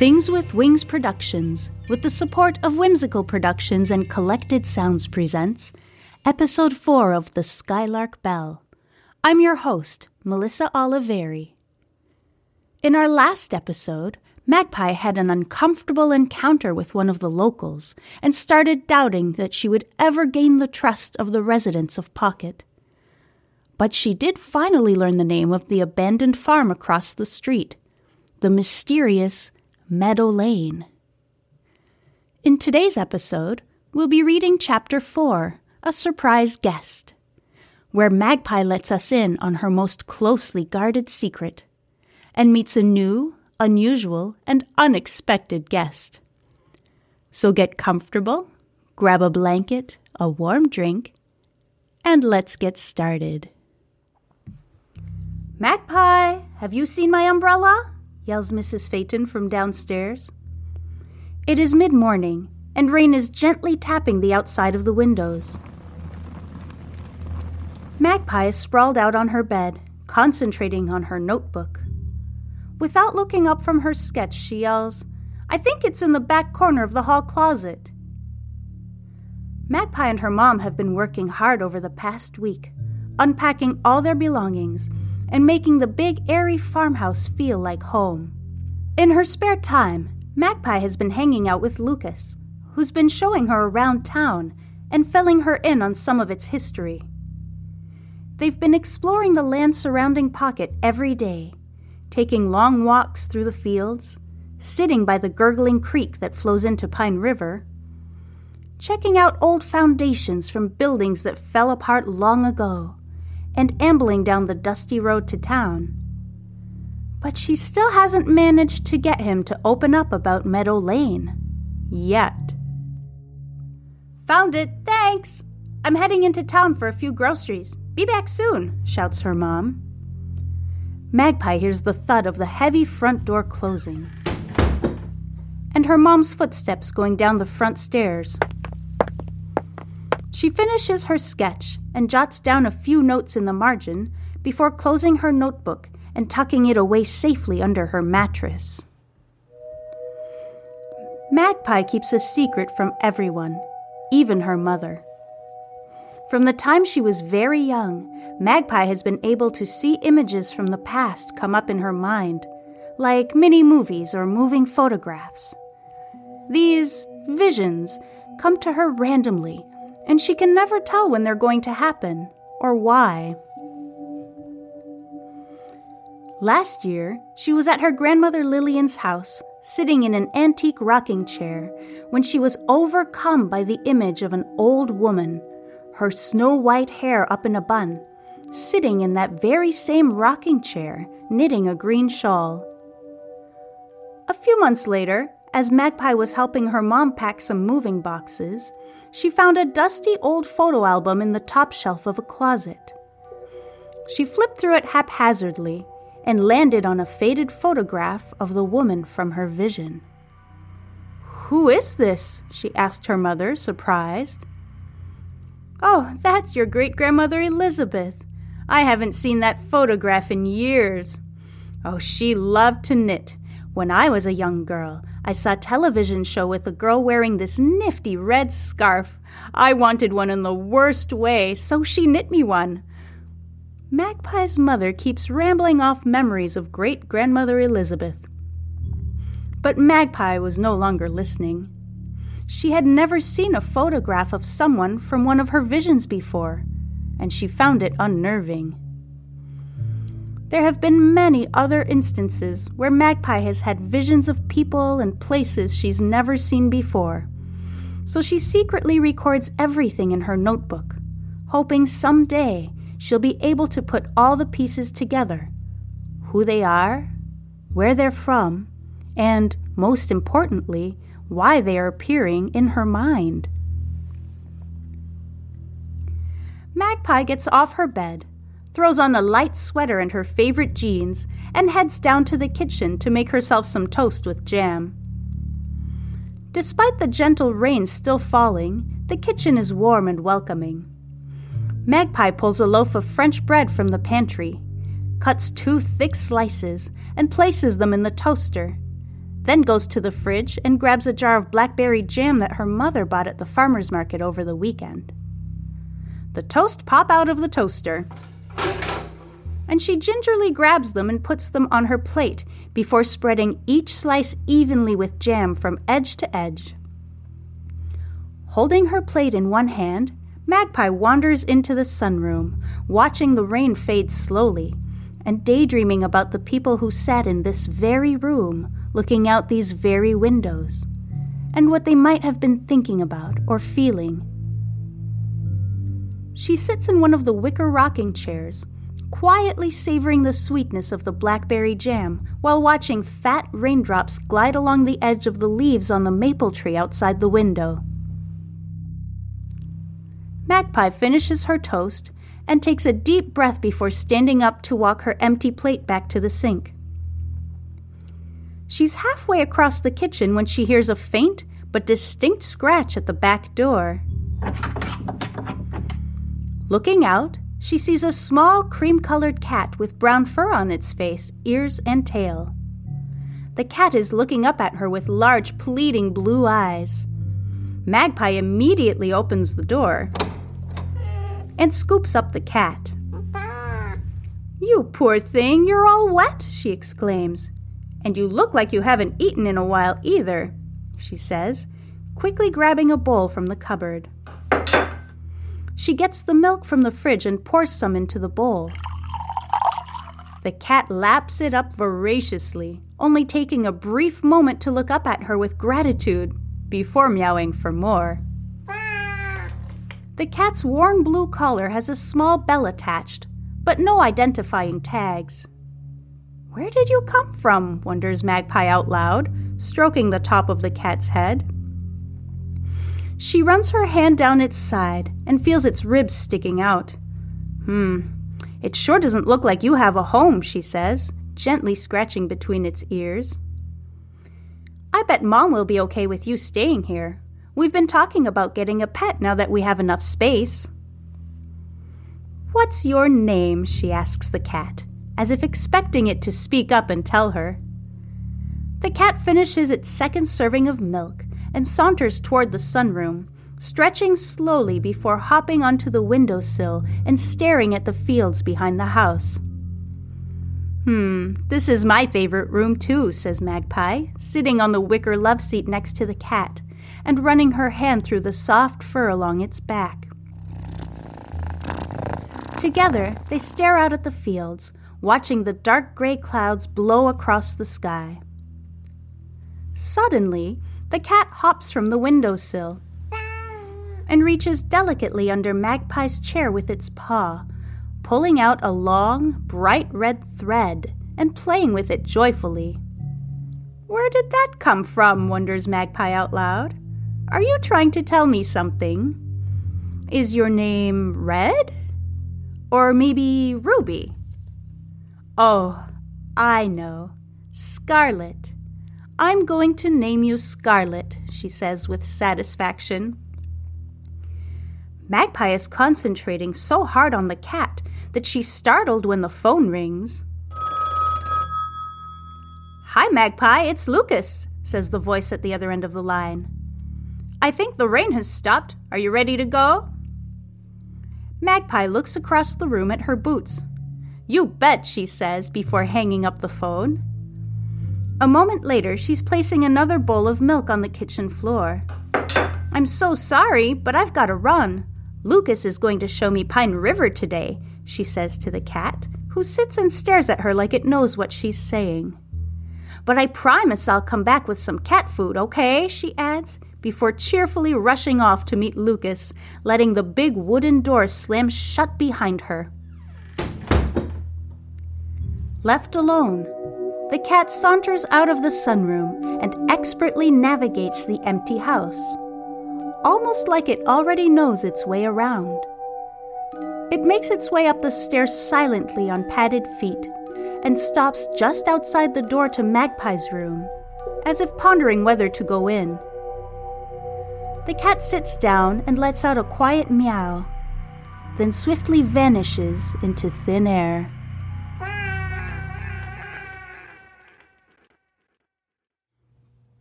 Things with Wings Productions, with the support of Whimsical Productions and Collected Sounds presents Episode 4 of The Skylark Bell. I'm your host, Melissa Oliveri. In our last episode, Magpie had an uncomfortable encounter with one of the locals and started doubting that she would ever gain the trust of the residents of Pocket. But she did finally learn the name of the abandoned farm across the street, the mysterious Meadow Lane. In today's episode, we'll be reading Chapter 4, A Surprise Guest, where Magpie lets us in on her most closely guarded secret and meets a new, unusual, and unexpected guest. So get comfortable, grab a blanket, a warm drink, and let's get started. Magpie, have you seen my umbrella? Yells Mrs. Phaeton from downstairs. It is mid morning, and rain is gently tapping the outside of the windows. Magpie is sprawled out on her bed, concentrating on her notebook. Without looking up from her sketch, she yells, I think it's in the back corner of the hall closet. Magpie and her mom have been working hard over the past week, unpacking all their belongings and making the big, airy farmhouse feel like home. In her spare time, Magpie has been hanging out with Lucas, who's been showing her around town and filling her in on some of its history. They've been exploring the land surrounding Pocket every day, taking long walks through the fields, sitting by the gurgling creek that flows into Pine River, checking out old foundations from buildings that fell apart long ago, and ambling down the dusty road to town. But she still hasn't managed to get him to open up about Meadow Lane. Yet. Found it, thanks! I'm heading into town for a few groceries. Be back soon, shouts her mom. Magpie hears the thud of the heavy front door closing, and her mom's footsteps going down the front stairs. She finishes her sketch and jots down a few notes in the margin before closing her notebook and tucking it away safely under her mattress. Magpie keeps a secret from everyone, even her mother. From the time she was very young, Magpie has been able to see images from the past come up in her mind, like mini movies or moving photographs. These visions come to her randomly and she can never tell when they're going to happen or why. Last year, she was at her grandmother Lillian's house, sitting in an antique rocking chair, when she was overcome by the image of an old woman, her snow white hair up in a bun, sitting in that very same rocking chair, knitting a green shawl. A few months later, as Magpie was helping her mom pack some moving boxes, she found a dusty old photo album in the top shelf of a closet. She flipped through it haphazardly and landed on a faded photograph of the woman from her vision. Who is this? she asked her mother, surprised. Oh, that's your great grandmother Elizabeth. I haven't seen that photograph in years. Oh, she loved to knit. When I was a young girl, I saw a television show with a girl wearing this nifty red scarf. I wanted one in the worst way, so she knit me one. Magpie's mother keeps rambling off memories of great grandmother Elizabeth. But Magpie was no longer listening. She had never seen a photograph of someone from one of her visions before, and she found it unnerving. There have been many other instances where Magpie has had visions of people and places she's never seen before. So she secretly records everything in her notebook, hoping someday she'll be able to put all the pieces together who they are, where they're from, and, most importantly, why they are appearing in her mind. Magpie gets off her bed, throws on a light sweater and her favorite jeans, and heads down to the kitchen to make herself some toast with jam. Despite the gentle rain still falling, the kitchen is warm and welcoming. Magpie pulls a loaf of French bread from the pantry, cuts two thick slices, and places them in the toaster then goes to the fridge and grabs a jar of blackberry jam that her mother bought at the farmer's market over the weekend. The toast pop out of the toaster, and she gingerly grabs them and puts them on her plate before spreading each slice evenly with jam from edge to edge. Holding her plate in one hand, Magpie wanders into the sunroom, watching the rain fade slowly and daydreaming about the people who sat in this very room looking out these very windows, and what they might have been thinking about or feeling. She sits in one of the wicker rocking chairs, quietly savoring the sweetness of the blackberry jam while watching fat raindrops glide along the edge of the leaves on the maple tree outside the window. Magpie finishes her toast and takes a deep breath before standing up to walk her empty plate back to the sink. She's halfway across the kitchen when she hears a faint but distinct scratch at the back door. Looking out, she sees a small cream colored cat with brown fur on its face, ears, and tail. The cat is looking up at her with large, pleading blue eyes. Magpie immediately opens the door and scoops up the cat. You poor thing, you're all wet, she exclaims. And you look like you haven't eaten in a while either, she says, quickly grabbing a bowl from the cupboard. She gets the milk from the fridge and pours some into the bowl. The cat laps it up voraciously, only taking a brief moment to look up at her with gratitude before meowing for more. The cat's worn blue collar has a small bell attached, but no identifying tags. Where did you come from? wonders Magpie out loud, stroking the top of the cat's head. She runs her hand down its side and feels its ribs sticking out. Hmm, it sure doesn't look like you have a home, she says, gently scratching between its ears. I bet Mom will be okay with you staying here. We've been talking about getting a pet now that we have enough space. What's your name? she asks the cat, as if expecting it to speak up and tell her. The cat finishes its second serving of milk and saunters toward the sunroom, stretching slowly before hopping onto the window sill and staring at the fields behind the house. Hmm, this is my favorite room too, says Magpie, sitting on the wicker love seat next to the cat and running her hand through the soft fur along its back. Together, they stare out at the fields, watching the dark gray clouds blow across the sky. Suddenly, the cat hops from the windowsill and reaches delicately under Magpie's chair with its paw, pulling out a long, bright red thread and playing with it joyfully. Where did that come from? wonders Magpie out loud. Are you trying to tell me something? Is your name Red? Or maybe Ruby? Oh, I know. Scarlet. I'm going to name you Scarlet, she says with satisfaction. Magpie is concentrating so hard on the cat that she's startled when the phone rings. Hi, Magpie, it's Lucas, says the voice at the other end of the line. I think the rain has stopped. Are you ready to go? Magpie looks across the room at her boots. You bet, she says before hanging up the phone. A moment later, she's placing another bowl of milk on the kitchen floor. I'm so sorry, but I've got to run. Lucas is going to show me Pine River today, she says to the cat, who sits and stares at her like it knows what she's saying. But I promise I'll come back with some cat food, okay? she adds, before cheerfully rushing off to meet Lucas, letting the big wooden door slam shut behind her. Left alone, the cat saunters out of the sunroom and expertly navigates the empty house, almost like it already knows its way around. It makes its way up the stairs silently on padded feet and stops just outside the door to Magpie's room, as if pondering whether to go in. The cat sits down and lets out a quiet meow, then swiftly vanishes into thin air.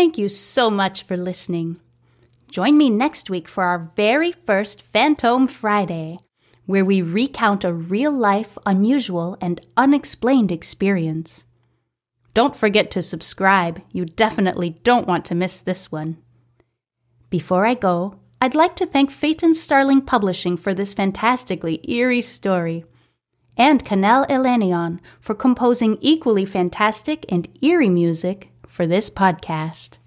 Thank you so much for listening. Join me next week for our very first Phantom Friday, where we recount a real life, unusual, and unexplained experience. Don't forget to subscribe. You definitely don't want to miss this one. Before I go, I'd like to thank Phaeton Starling Publishing for this fantastically eerie story, and Cannelle Elenion for composing equally fantastic and eerie music for this podcast.